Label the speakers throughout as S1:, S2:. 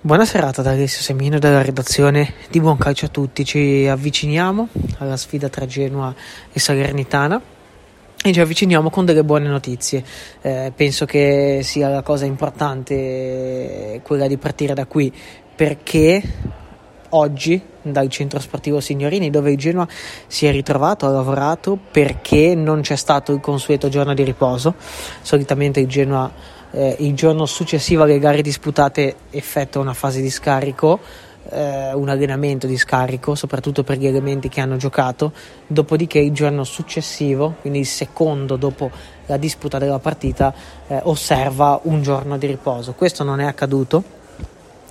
S1: Buona serata da Alessio Semino della redazione di Buon Calcio a tutti. Ci avviciniamo alla sfida tra Genoa e Salernitana e ci avviciniamo con delle buone notizie. Eh, penso che sia la cosa importante quella di partire da qui perché oggi dal centro sportivo Signorini dove il Genoa si è ritrovato, ha lavorato perché non c'è stato il consueto giorno di riposo. Solitamente il Genoa eh, il giorno successivo alle gare disputate effettua una fase di scarico, eh, un allenamento di scarico, soprattutto per gli elementi che hanno giocato, dopodiché il giorno successivo, quindi il secondo dopo la disputa della partita, eh, osserva un giorno di riposo. Questo non è accaduto.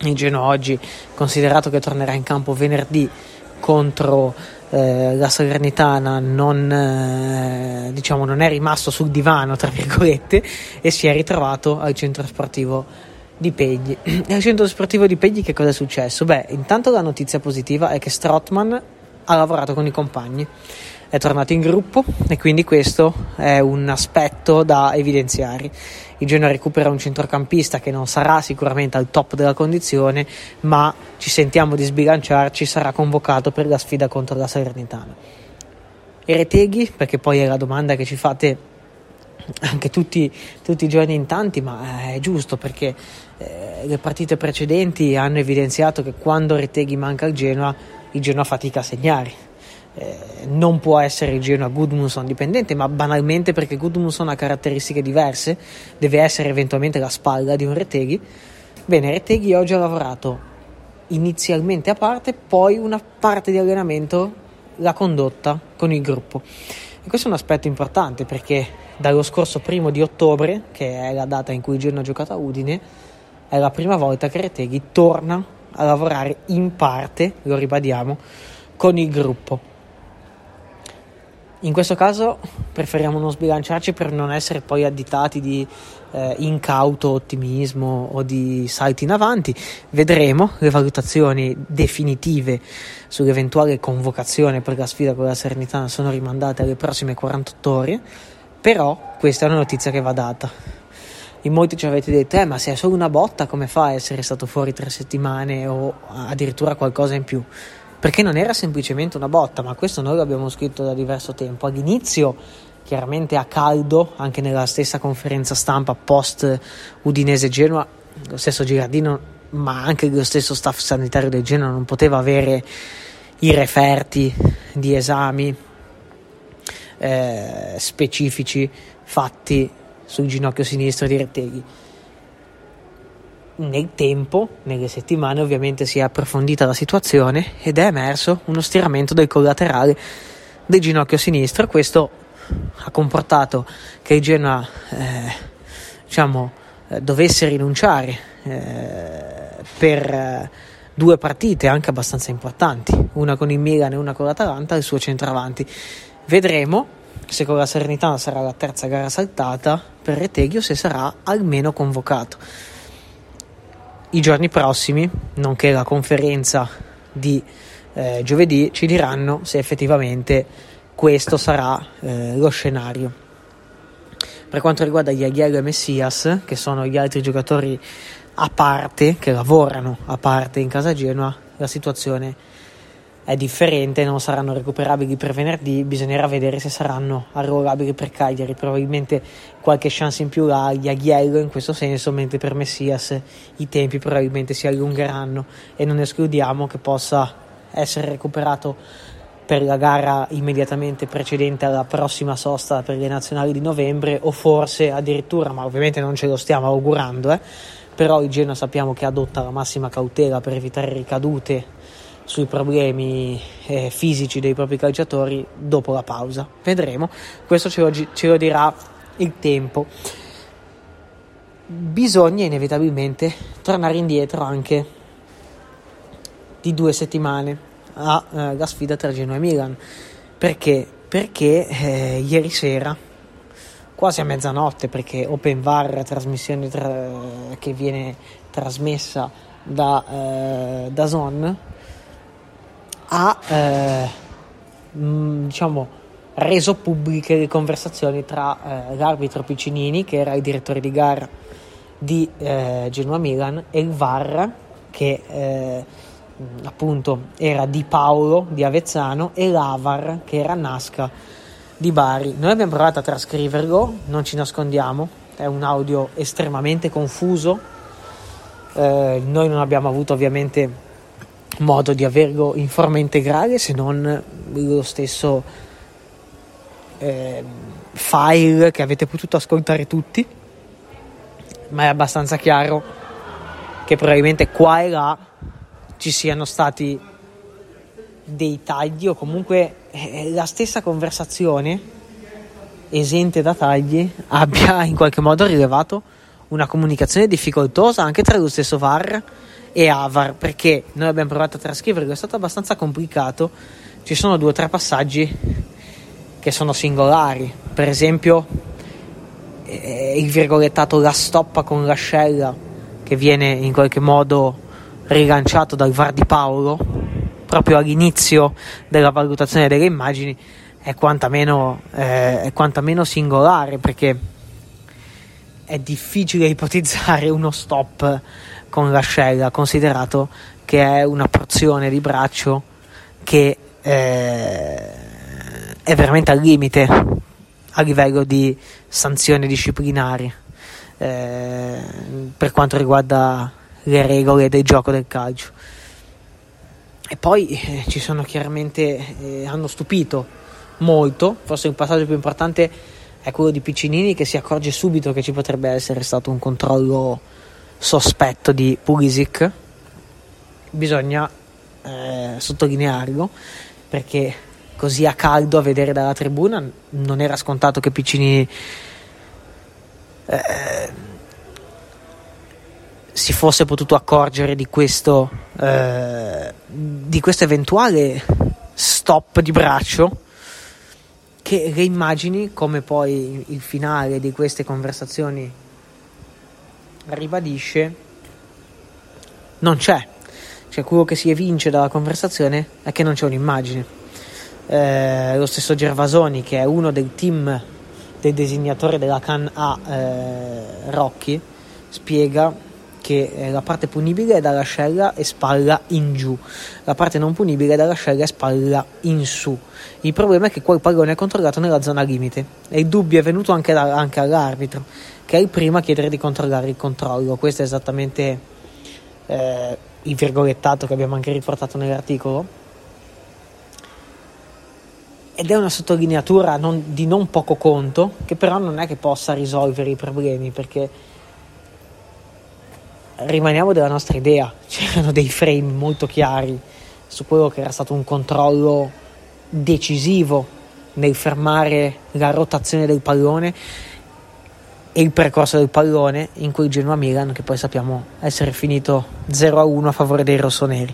S1: Il Genoa oggi, considerato che tornerà in campo venerdì contro eh, la Salernitana non, eh, diciamo, non è rimasto sul divano, tra virgolette, e si è ritrovato al centro sportivo di Pegli. E al centro sportivo di Pegli che cosa è successo? Beh, intanto la notizia positiva è che Strotman ha lavorato con i compagni è tornato in gruppo e quindi questo è un aspetto da evidenziare. Il Genoa recupera un centrocampista che non sarà sicuramente al top della condizione, ma ci sentiamo di sbilanciarci, sarà convocato per la sfida contro la Salernitana. E Reteghi, perché poi è la domanda che ci fate anche tutti, tutti i giorni in tanti, ma è giusto perché eh, le partite precedenti hanno evidenziato che quando Reteghi manca al Genoa, il Genoa fatica a segnare eh, non può essere il Genoa Gudmundsson dipendente, ma banalmente perché Gudmundsson ha caratteristiche diverse, deve essere eventualmente la spalla di un Reteghi. Bene, Reteghi oggi ha lavorato inizialmente a parte, poi una parte di allenamento l'ha condotta con il gruppo. E questo è un aspetto importante perché dallo scorso primo di ottobre, che è la data in cui il Genoa ha giocato a Udine, è la prima volta che Reteghi torna a lavorare in parte, lo ribadiamo, con il gruppo. In questo caso preferiamo non sbilanciarci per non essere poi additati di eh, incauto ottimismo o di salti in avanti. Vedremo le valutazioni definitive sull'eventuale convocazione per la sfida con la Serenità sono rimandate alle prossime 48 ore, però questa è una notizia che va data. In molti ci avete detto, eh, ma se è solo una botta, come fa a essere stato fuori tre settimane o addirittura qualcosa in più? Perché non era semplicemente una botta, ma questo noi l'abbiamo scritto da diverso tempo. All'inizio, chiaramente a caldo, anche nella stessa conferenza stampa post Udinese Genoa, lo stesso Girardino, ma anche lo stesso staff sanitario del Genoa non poteva avere i referti di esami eh, specifici fatti sul ginocchio sinistro di Retteghi nel tempo, nelle settimane, ovviamente si è approfondita la situazione ed è emerso uno stiramento del collaterale del ginocchio sinistro. Questo ha comportato che il Genoa eh, diciamo, eh, dovesse rinunciare eh, per eh, due partite anche abbastanza importanti, una con il Milan e una con l'Atalanta, il suo centravanti. Vedremo se con la Serenità sarà la terza gara saltata per Reteghio se sarà almeno convocato i giorni prossimi, nonché la conferenza di eh, giovedì, ci diranno se effettivamente questo sarà eh, lo scenario. Per quanto riguarda Iagiello e Messias, che sono gli altri giocatori a parte, che lavorano a parte in casa Genoa, la situazione è differente, non saranno recuperabili per venerdì, bisognerà vedere se saranno arruolabili per Cagliari, probabilmente qualche chance in più ha Iagiello in questo senso, mentre per Messias i tempi probabilmente si allungheranno. E non escludiamo che possa essere recuperato per la gara immediatamente precedente alla prossima sosta per le nazionali di novembre o forse addirittura, ma ovviamente non ce lo stiamo augurando, eh, però il Genoa sappiamo che adotta la massima cautela per evitare ricadute sui problemi eh, fisici dei propri calciatori dopo la pausa. Vedremo, questo ce lo, ce lo dirà il tempo. bisogna inevitabilmente tornare indietro anche di due settimane alla eh, sfida tra Genoa e Milan. Perché? Perché eh, ieri sera, quasi a mezzanotte, perché Open VAR, trasmissione tra, che viene trasmessa da, eh, da Zon, ha eh, mh, diciamo, reso pubbliche le conversazioni tra eh, l'arbitro Piccinini, che era il direttore di gara di eh, Genoa Milan, e il VAR, che eh, appunto era di Paolo di Avezzano, e l'Avar, che era Nasca di Bari. Noi abbiamo provato a trascriverlo, non ci nascondiamo, è un audio estremamente confuso. Eh, noi non abbiamo avuto ovviamente modo di averlo in forma integrale se non lo stesso eh, file che avete potuto ascoltare tutti. Ma è abbastanza chiaro che probabilmente qua e là ci siano stati dei tagli o comunque eh, la stessa conversazione esente da tagli abbia in qualche modo rilevato una comunicazione difficoltosa anche tra lo stesso VAR e Avar perché noi abbiamo provato a trascriverlo è stato abbastanza complicato. Ci sono due o tre passaggi che sono singolari. Per esempio eh, il virgolettato la stoppa con l'ascella che viene in qualche modo rilanciato dal VAR di Paolo proprio all'inizio della valutazione delle immagini è quantomeno, eh, è quantomeno singolare perché è difficile ipotizzare uno stop con l'ascella, considerato che è una porzione di braccio che eh, è veramente al limite a livello di sanzioni disciplinari eh, per quanto riguarda le regole del gioco del calcio. E poi eh, ci sono chiaramente, eh, hanno stupito molto, forse il passaggio più importante è quello di Piccinini che si accorge subito che ci potrebbe essere stato un controllo sospetto di Pulisic, bisogna eh, sottolinearlo perché così a caldo a vedere dalla tribuna non era scontato che Piccini eh, si fosse potuto accorgere di questo eh, di questo eventuale stop di braccio che le immagini come poi il finale di queste conversazioni ribadisce non c'è. Cioè quello che si evince dalla conversazione è che non c'è un'immagine. Eh, lo stesso Gervasoni che è uno del team del disegnatore della Can A eh, Rocky spiega che eh, la parte punibile è dall'ascella e spalla in giù, la parte non punibile è dall'ascella e spalla in su. Il problema è che quel pallone è controllato nella zona limite e il dubbio è venuto anche, da, anche all'arbitro, che è il primo a chiedere di controllare il controllo. Questo è esattamente eh, il virgolettato che abbiamo anche riportato nell'articolo. Ed è una sottolineatura non, di non poco conto, che però non è che possa risolvere i problemi, perché rimaniamo della nostra idea, c'erano dei frame molto chiari su quello che era stato un controllo decisivo nel fermare la rotazione del pallone e il percorso del pallone in cui Genoa Milan, che poi sappiamo essere finito 0-1 a favore dei rossoneri.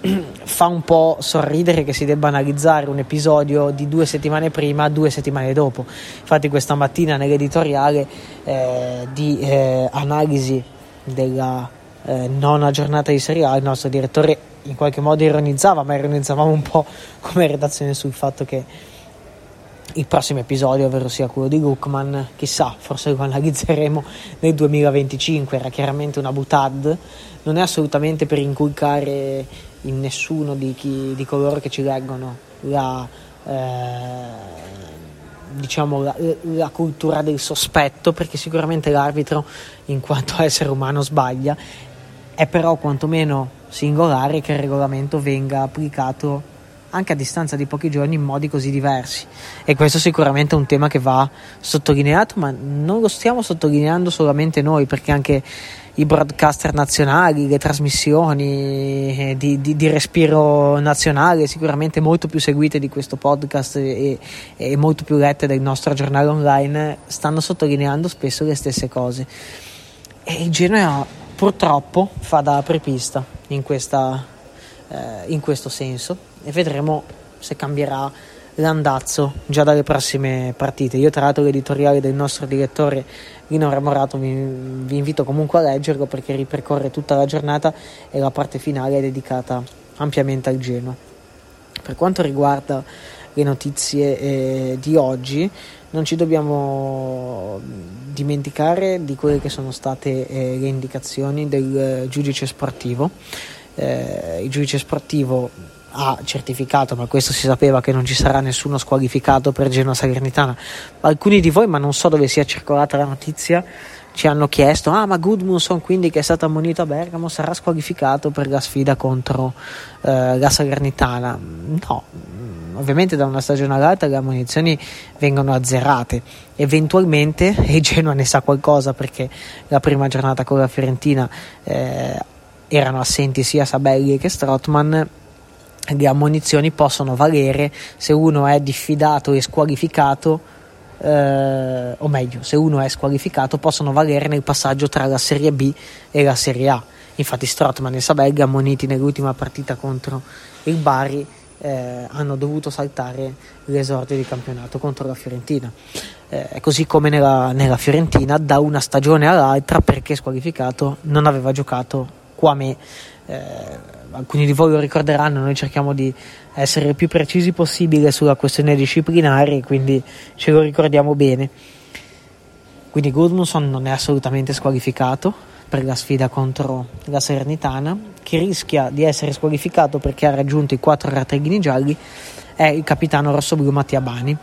S1: Fa un po' sorridere che si debba analizzare un episodio di due settimane prima, due settimane dopo. Infatti, questa mattina nell'editoriale eh, di eh, analisi della eh, nona giornata di Serie A, il nostro direttore in qualche modo ironizzava, ma ironizzavamo un po' come redazione sul fatto che il prossimo episodio, ovvero sia quello di Lookman, chissà, forse lo analizzeremo nel 2025, era chiaramente una butad, non è assolutamente per inculcare in nessuno di, chi, di coloro che ci leggono la... Eh, diciamo, la, la, cultura del sospetto, perché sicuramente l'arbitro, in quanto essere umano, sbaglia, è però quantomeno singolare che il regolamento venga applicato anche a distanza di pochi giorni in modi così diversi. E questo sicuramente è un tema che va sottolineato, ma non lo stiamo sottolineando solamente noi, perché anche i broadcaster nazionali, le trasmissioni eh, di, di, di, respiro nazionale, sicuramente molto più seguite di questo podcast e, e molto più lette del nostro giornale online, stanno sottolineando spesso le stesse cose. e il Genoa purtroppo fa da apripista in, questa, eh, in questo senso e vedremo se cambierà l'andazzo già dalle prossime partite. Io tra l'altro l'editoriale del nostro direttore Lino Ramorato vi, vi invito comunque a leggerlo perché ripercorre tutta la giornata e la parte finale è dedicata ampiamente al Genoa. Per quanto riguarda le notizie eh, di oggi, non ci dobbiamo dimenticare di quelle che sono state eh, le indicazioni del eh, giudice sportivo. Eh, il giudice sportivo ha certificato, ma questo si sapeva che non ci sarà nessuno squalificato per Genoa Salernitana. Alcuni di voi, ma non so dove sia circolata la notizia, ci hanno chiesto: Ah, ma Gudmundsson, quindi che è stato ammonito a Bergamo, sarà squalificato per la sfida contro eh, la Salernitana? No, ovviamente da una stagione all'altra le ammonizioni vengono azzerate. Eventualmente, e Genoa ne sa qualcosa perché la prima giornata con la Fiorentina eh, erano assenti sia Sabelli che Strotman le ammonizioni possono valere se uno è diffidato e squalificato, eh, o meglio, se uno è squalificato, possono valere nel passaggio tra la Serie B e la Serie A. Infatti, Strotman e Sabelli, ammoniti nell'ultima partita contro il Bari, eh, hanno dovuto saltare l'esordio di campionato contro la Fiorentina. Eh, così come nella, nella, Fiorentina, da una stagione all'altra, perché squalificato, non aveva giocato qua me. Eh, alcuni di voi lo ricorderanno, noi cerchiamo di essere il più precisi possibile sulla questione disciplinare, quindi ce lo ricordiamo bene. Quindi Gudmundsson non è assolutamente squalificato per la sfida contro la Serenitana. Chi rischia di essere squalificato perché ha raggiunto i quattro rateghini gialli è il capitano rossoblu Mattia Bani.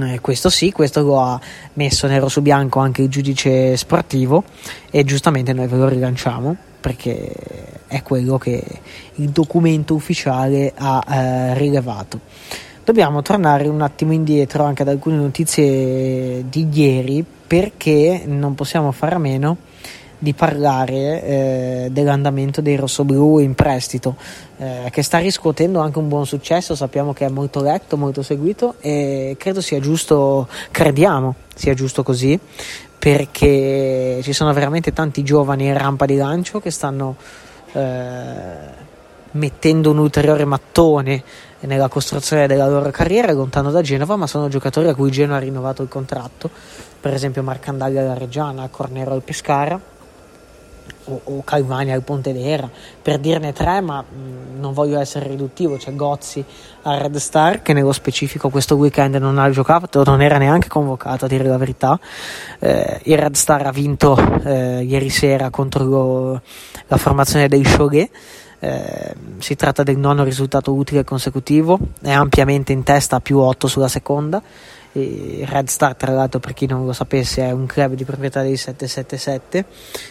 S1: Eh, questo sì, questo lo ha messo nero su bianco anche il giudice sportivo e giustamente noi ve lo rilanciamo perché è quello che il documento ufficiale ha eh, rilevato. Dobbiamo tornare un attimo indietro anche ad alcune notizie di ieri perché non possiamo fare a meno di parlare eh, dell'andamento dei rossoblù in prestito eh, che sta riscuotendo anche un buon successo sappiamo che è molto letto, molto seguito e credo sia giusto, crediamo sia giusto così perché ci sono veramente tanti giovani in rampa di lancio che stanno eh, mettendo un ulteriore mattone nella costruzione della loro carriera lontano da Genova, ma sono giocatori a cui Genova ha rinnovato il contratto, per esempio Marcandaglia alla Reggiana, Cornero al Pescara o, o Calvani al Pontedera, per dirne tre, ma mh, non voglio essere riduttivo, c'è Gozzi al Red Star che nello specifico questo weekend non ha giocato, non era neanche convocato a dire la verità. Eh, il Red Star ha vinto eh, ieri sera contro lo, la formazione dei Cholet. Eh, si tratta del nono risultato utile consecutivo, è ampiamente in testa più 8 sulla seconda. E Red Star, tra l'altro, per chi non lo sapesse, è un club di proprietà dei 777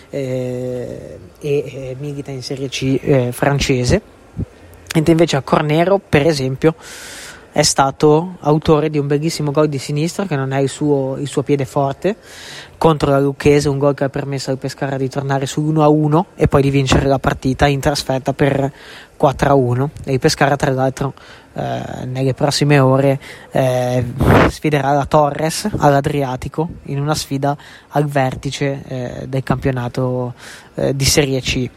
S1: eh, e eh, milita in Serie C eh, francese. Mentre invece a Cornero, per esempio, è stato autore di un bellissimo gol di sinistra che non è il suo, il suo piede forte contro la Lucchese, un gol che ha permesso al Pescara di tornare sull'1-1 e poi di vincere la partita in trasferta per 4-1 e il Pescara tra l'altro eh, nelle prossime ore eh, sfiderà la Torres all'Adriatico in una sfida al vertice eh, del campionato eh, di Serie C.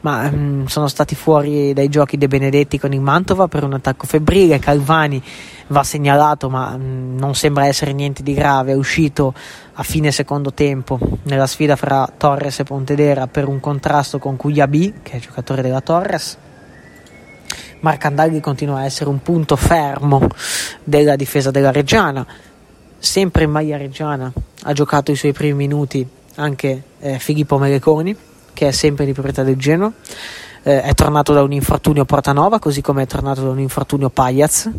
S1: Ma mh, mm, sono stati fuori dai giochi De Benedetti con il Mantova per un attacco febbrile Calvani va segnalato ma mm, non sembra essere niente di grave. È uscito a fine secondo tempo nella sfida fra Torres e Pontedera per un contrasto con Cugliabi che è giocatore della Torres. Marcandagli continua a essere un punto fermo della difesa della Reggiana. Sempre in maglia reggiana ha giocato i suoi primi minuti anche eh, Filippo Meleconi, che è sempre di proprietà del Genoa eh, è tornato da un infortunio Portanova, così come è tornato da un infortunio Pajaz.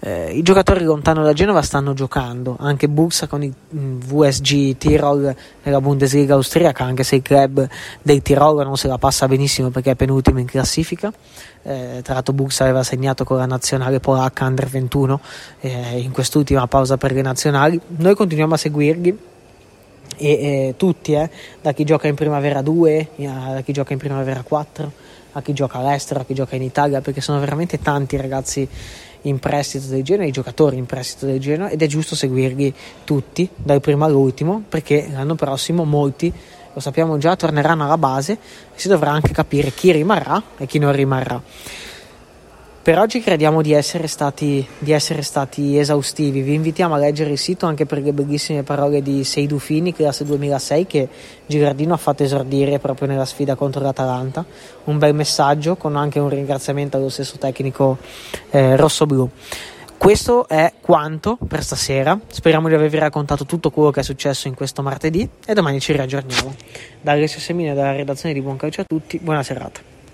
S1: Eh, I giocatori lontano da Genova stanno giocando, anche Bursa con il mm, VSG Tirol nella Bundesliga austriaca, anche se il club del Tirol non se la passa benissimo perché è penultimo in classifica. Eh, tra l'altro Bursa aveva segnato con la nazionale polacca Under 21 eh, in quest'ultima pausa per le nazionali. Noi continuiamo a seguirli e eh, tutti, eh, da chi gioca in primavera 2, da chi gioca in primavera 4, a chi gioca all'estero, a chi gioca in Italia, perché sono veramente tanti ragazzi in prestito del Genoa, i giocatori in prestito del Genoa ed è giusto seguirli tutti, dal primo all'ultimo, perché l'anno prossimo molti lo sappiamo già, torneranno alla base e si dovrà anche capire chi rimarrà e chi non rimarrà. Per oggi crediamo di essere, stati, di essere stati esaustivi. Vi invitiamo a leggere il sito anche per le bellissime parole di Seidu Fini, classe 2006, che Girardino ha fatto esordire proprio nella sfida contro l'Atalanta. Un bel messaggio con anche un ringraziamento allo stesso tecnico eh, rosso-blu. Questo è quanto per stasera. Speriamo di avervi raccontato tutto quello che è successo in questo martedì e domani ci riaggiorniamo. Da Alessio Semina e dalla redazione di Buon Calcio a tutti, buona serata.